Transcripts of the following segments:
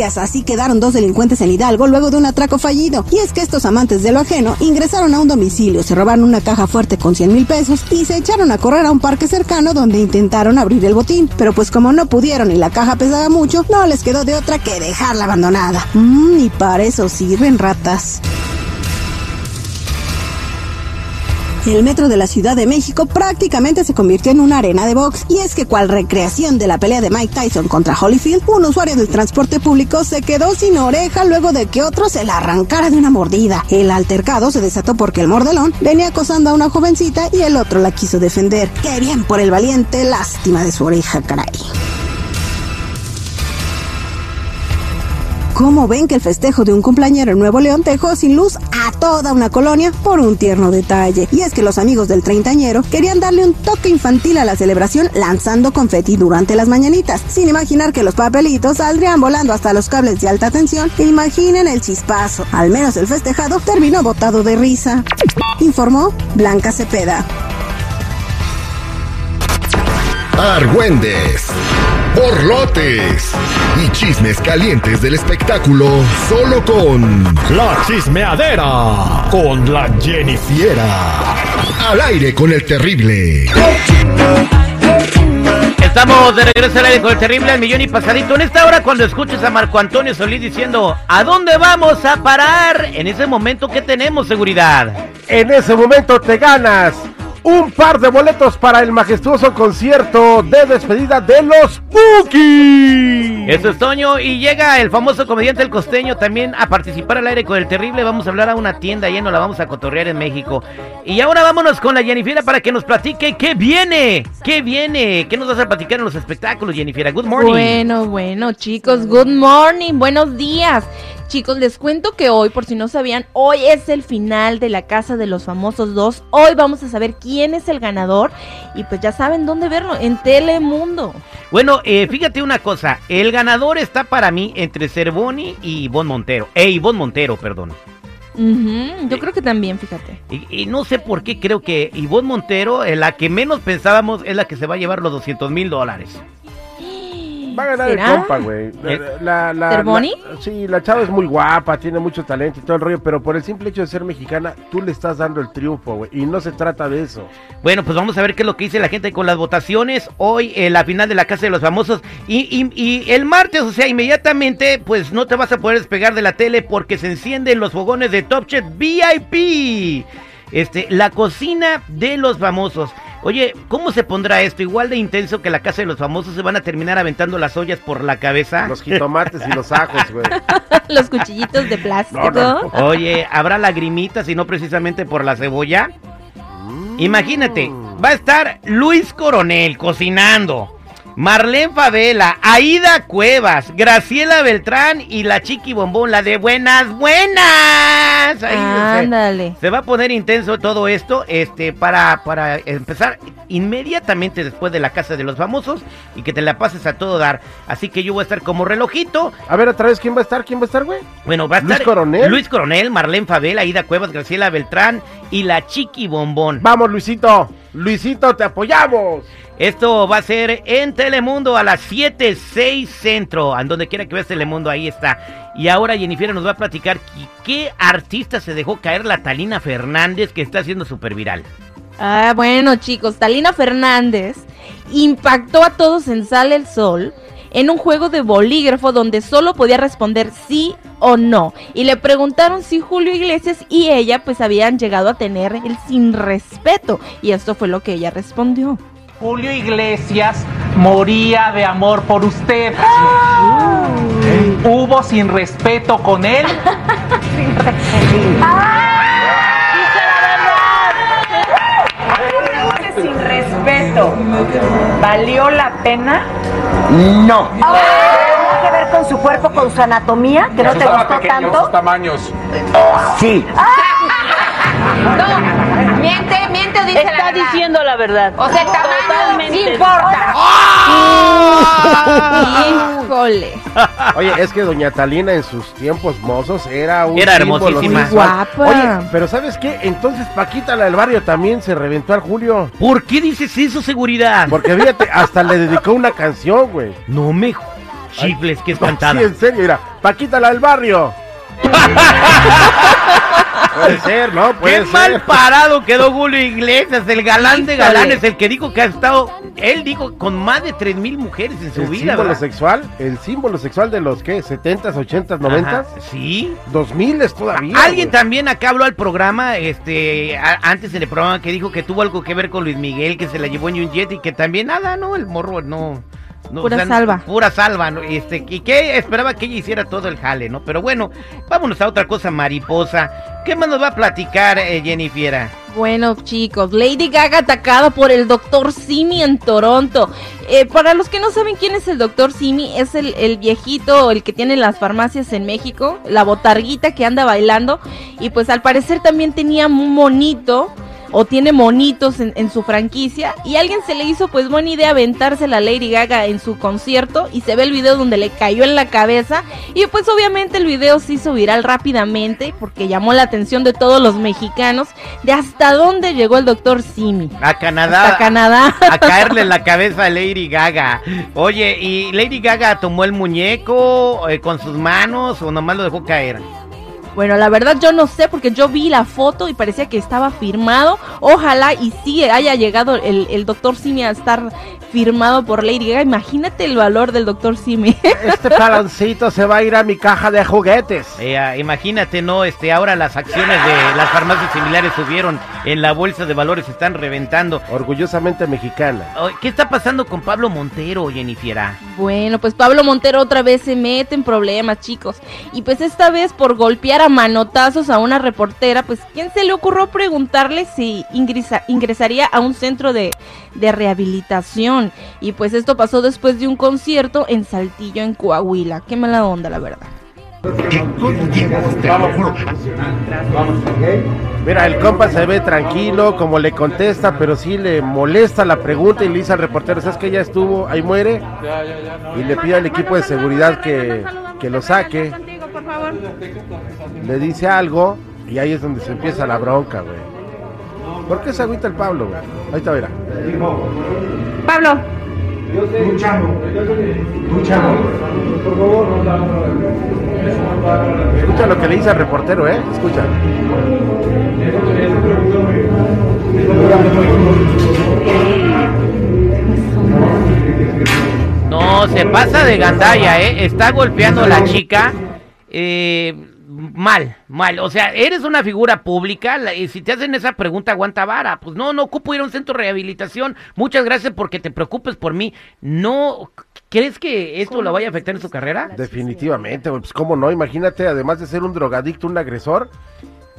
Así quedaron dos delincuentes en Hidalgo luego de un atraco fallido. Y es que estos amantes de lo ajeno ingresaron a un domicilio, se robaron una caja fuerte con 100 mil pesos y se echaron a correr a un parque cercano donde intentaron abrir el botín. Pero pues como no pudieron y la caja pesaba mucho, no les quedó de otra que dejarla abandonada. Mmm, y para eso sirven ratas. El metro de la Ciudad de México prácticamente se convirtió en una arena de box y es que cual recreación de la pelea de Mike Tyson contra Holyfield, un usuario del transporte público se quedó sin oreja luego de que otro se la arrancara de una mordida. El altercado se desató porque el mordelón venía acosando a una jovencita y el otro la quiso defender. Qué bien por el valiente, lástima de su oreja, caray. ¿Cómo ven que el festejo de un cumpleañero en Nuevo León dejó sin luz a toda una colonia por un tierno detalle? Y es que los amigos del treintañero querían darle un toque infantil a la celebración lanzando confeti durante las mañanitas, sin imaginar que los papelitos saldrían volando hasta los cables de alta tensión. E imaginen el chispazo. Al menos el festejado terminó botado de risa. Informó Blanca Cepeda. Argüendes, borlotes y chismes calientes del espectáculo solo con La chismeadera con la Jennifiera. Al aire con el terrible. Estamos de regreso al aire con el terrible al millón y pasadito. En esta hora, cuando escuches a Marco Antonio Solís diciendo, ¿a dónde vamos a parar? En ese momento, ¿qué tenemos seguridad? En ese momento te ganas un par de boletos para el majestuoso concierto de despedida de los Bookies. Eso es Toño y llega el famoso comediante El Costeño también a participar al aire con el terrible. Vamos a hablar a una tienda y nos la vamos a cotorrear en México. Y ahora vámonos con la Jennifer para que nos platique qué viene, qué viene, qué nos vas a platicar en los espectáculos, Jennifer. Good morning. Bueno, bueno, chicos, good morning, buenos días. Chicos, les cuento que hoy, por si no sabían, hoy es el final de la Casa de los Famosos 2. Hoy vamos a saber quién es el ganador y pues ya saben dónde verlo, en Telemundo. Bueno, eh, fíjate una cosa, el ganador está para mí entre Cervoni y Ivonne Montero. Eh, Ivonne Montero, perdón. Yo creo que también, fíjate. Y, y no sé por qué creo que Ivonne Montero, eh, la que menos pensábamos, es la que se va a llevar los 200 mil dólares. Va a ganar ¿Será? el compa, güey. La, la, ¿Cervoni? la- sí, la chava es muy guapa, tiene mucho talento y todo el rollo, pero por el simple hecho de ser mexicana, tú le estás dando el triunfo, güey. Y no se trata de eso. Bueno, pues vamos a ver qué es lo que dice la gente con las votaciones. Hoy, eh, la final de la Casa de los Famosos. Y, y- y el martes, o sea, inmediatamente, pues no te vas a poder despegar de la tele porque se encienden los fogones de Top Chef VIP. Este, la cocina de los famosos. Oye, ¿cómo se pondrá esto? Igual de intenso que la Casa de los Famosos se van a terminar aventando las ollas por la cabeza. Los jitomates y los ajos, güey. Los cuchillitos de plástico. No, no, Oye, ¿habrá lagrimitas y no precisamente por la cebolla? Imagínate, va a estar Luis Coronel cocinando, Marlene Favela, Aida Cuevas, Graciela Beltrán y la Chiqui Bombón, la de buenas, buenas. Ahí, Ándale. se va a poner intenso todo esto, este, para, para empezar inmediatamente después de la casa de los famosos y que te la pases a todo dar. Así que yo voy a estar como relojito. A ver, otra vez, ¿quién va a estar? ¿Quién va a estar, güey? Bueno, va a Luis estar Coronel. Luis Coronel, Marlene Favela, Aida Cuevas, Graciela Beltrán y la Chiqui Bombón. Vamos, Luisito. Luisito, te apoyamos. Esto va a ser en Telemundo a las 7, 6 centro. En donde quiera que veas Telemundo, ahí está. Y ahora Jennifer nos va a platicar qué artista se dejó caer la Talina Fernández que está haciendo súper viral. Ah, bueno, chicos, Talina Fernández impactó a todos en Sale el Sol en un juego de bolígrafo donde solo podía responder sí o no. Y le preguntaron si Julio Iglesias y ella pues habían llegado a tener el sin respeto. Y esto fue lo que ella respondió. Julio Iglesias moría de amor por usted. ¿Hubo sin respeto con él? sin ¿Valió la pena? No. ¿Tiene que ver con su cuerpo, con su anatomía? ¿Que no te gustó tanto? tamaños. Sí. Miente, miente o dice la Está verdad. diciendo la verdad. O sea, el tamaño Sí importa. Híjole. Oye, es que Doña Talina en sus tiempos mozos era un Era hermosísima. sexual. Guapa. Oye, pero ¿sabes qué? Entonces Paquita la del barrio también se reventó al Julio. ¿Por qué dices eso, seguridad? Porque fíjate, hasta le dedicó una canción, güey. No me... Chifles, qué Sí, espantada. en serio, mira. Paquita la del barrio. puede ser, ¿no? Puede Qué ser. mal parado quedó Julio Iglesias, el galán de galanes, el que dijo que ha estado, él dijo, con más de tres mil mujeres en su El vida, símbolo ¿verdad? sexual, el símbolo sexual de los, ¿qué? ¿70s, 80s, 90s? Ajá, Sí. 2000 es todavía. Alguien güey. también acá habló al programa, este, a- antes en el programa que dijo que tuvo algo que ver con Luis Miguel, que se la llevó en un jet y que también nada, no, el morro no. No, Pura salva. Pura salva, ¿no? Este, y que esperaba que ella hiciera todo el jale, ¿no? Pero bueno, vámonos a otra cosa mariposa. ¿Qué más nos va a platicar, eh, Jennifer? Bueno, chicos, Lady Gaga atacada por el Dr. Simi en Toronto. Eh, para los que no saben quién es el Dr. Simi, es el, el viejito, el que tiene las farmacias en México, la botarguita que anda bailando. Y pues al parecer también tenía un monito. O tiene monitos en, en su franquicia. Y a alguien se le hizo pues buena idea aventarse la Lady Gaga en su concierto. Y se ve el video donde le cayó en la cabeza. Y pues obviamente el video se hizo viral rápidamente. Porque llamó la atención de todos los mexicanos. De hasta dónde llegó el doctor Simi. A Canadá. Canadá. A caerle en la cabeza a Lady Gaga. Oye, ¿y Lady Gaga tomó el muñeco eh, con sus manos o nomás lo dejó caer? Bueno, la verdad yo no sé porque yo vi la foto y parecía que estaba firmado. Ojalá y sí haya llegado el, el doctor Simi a estar firmado por Lady Gaga. Imagínate el valor del doctor Simi. Este palancito se va a ir a mi caja de juguetes. Eh, ah, imagínate, ¿no? Este, ahora las acciones de las farmacias similares subieron en la bolsa de valores, están reventando. Orgullosamente mexicana. Oh, ¿Qué está pasando con Pablo Montero, Jennifer? Bueno, pues Pablo Montero otra vez se mete en problemas, chicos. Y pues esta vez por golpear a manotazos a una reportera, pues ¿quién se le ocurrió preguntarle si ingresa- ingresaría a un centro de, de rehabilitación? Y pues esto pasó después de un concierto en Saltillo, en Coahuila. Qué mala onda, la verdad. Mira, el compa se ve tranquilo, como le contesta, pero sí le molesta la pregunta y le dice al reportero, ¿sabes que ya estuvo? Ahí muere. Y le pide al equipo de seguridad que, que lo saque. Le dice algo y ahí es donde se empieza la bronca, güey. ¿Por qué se agüita el Pablo, güey? Ahí está, mira. Pablo, Escucha lo que le dice al reportero, ¿eh? Escucha. No, se pasa de gandalla, ¿eh? Está golpeando a la chica. Eh, mal, mal. O sea, eres una figura pública. la- y si te hacen esa pregunta, aguanta vara. Pues no, no ocupo ir a un centro de rehabilitación. Muchas gracias porque te preocupes por mí. No, ¿crees que esto la vaya a afectar en su carrera? Definitivamente. Pues cómo no, imagínate, además de ser un drogadicto, un agresor.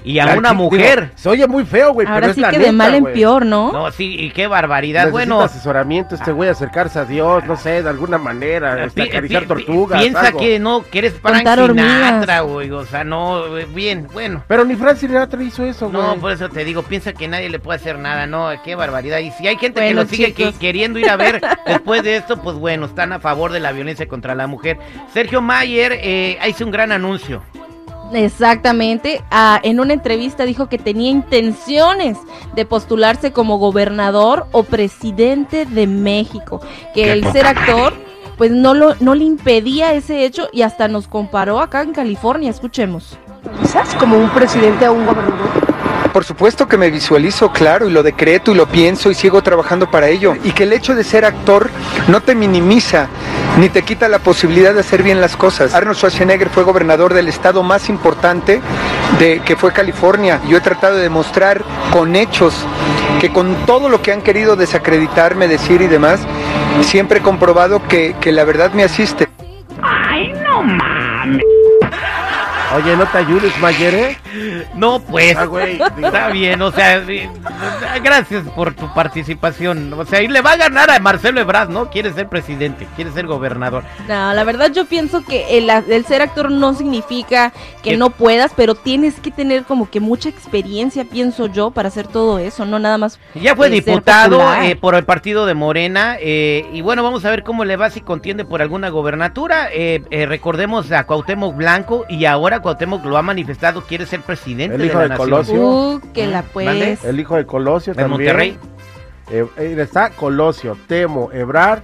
Y a Claro, una sí, digo, mujer. se oye muy feo, güey, pero Ahora es sí la que neta, de mal en peor, ¿no? No, sí, y qué barbaridad. Necesita Bueno, asesoramiento este güey, acercarse a Dios, no sé, de alguna manera, este, pi- acariciar pi- tortugas, Piensa algo. que no, que eres Frank Contar. Sinatra, güey. O sea, no, eh, bien, bueno. Pero ni Frank Sinatra hizo eso, güey. No, por eso te digo, piensa que nadie le puede hacer nada, no, qué barbaridad. Y si hay gente que lo sigue que- queriendo ir a ver después de esto, pues bueno, están a favor de la violencia contra la mujer. Sergio Mayer eh, hizo un gran anuncio. Exactamente. Ah, en una entrevista dijo que tenía intenciones de postularse como gobernador o presidente de México. Que el ser actor, pues no, lo, no le impedía ese hecho y hasta nos comparó acá en California. Escuchemos. quizás como un presidente o un gobernador. Por supuesto que me visualizo, claro, y lo decreto y lo pienso y sigo trabajando para ello. Y que el hecho de ser actor no te minimiza ni te quita la posibilidad de hacer bien las cosas. Arnold Schwarzenegger fue gobernador del estado más importante de que fue California. Yo he tratado de demostrar con hechos que con todo lo que han querido desacreditarme, decir y demás, siempre he comprobado que, que la verdad me asiste. Oye, no te ayudes, Mayer, ¿eh? No, pues. Ah, güey, Está bien, o sea, gracias por tu participación. O sea, y le va a ganar a Marcelo Ebrard, ¿no? Quiere ser presidente, quiere ser gobernador. No, la verdad yo pienso que el, el ser actor no significa que ¿Qué? no puedas, pero tienes que tener como que mucha experiencia, pienso yo, para hacer todo eso, no nada más. Ya fue eh, diputado eh, por el partido de Morena eh, y bueno, vamos a ver cómo le va si contiende por alguna gobernatura. Eh, eh, recordemos a Cuauhtémoc Blanco y ahora Cuauhtémoc lo ha manifestado, quiere ser presidente El de hijo la de nación. Colosio. Uh, que la pues. El hijo de Colosio ¿De también. Monterrey? Eh, eh, está Colosio, Temo, Ebrar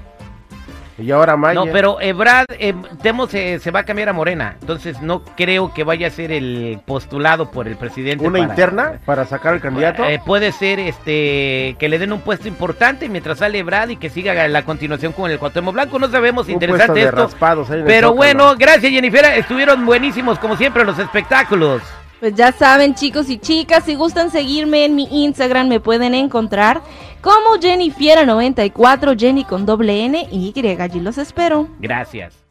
Y ahora Maya. No, pero Ebrad, eh, Temo se, se va a cambiar a Morena. Entonces no creo que vaya a ser el postulado por el presidente. ¿Una para- interna para sacar el candidato? Eh, puede ser este que le den un puesto importante mientras sale Ebrad y que siga la continuación con el Cuauhtémoc Blanco. No sabemos, Un interesante puesto de esto. raspados Pero bueno, gracias Jennifer. Estuvieron buenísimos como siempre los espectáculos. Pues ya saben, chicos y chicas, si gustan seguirme en mi Instagram, me pueden encontrar como Jennifiera94, Jenny con doble N y Y. Allí los espero. Gracias.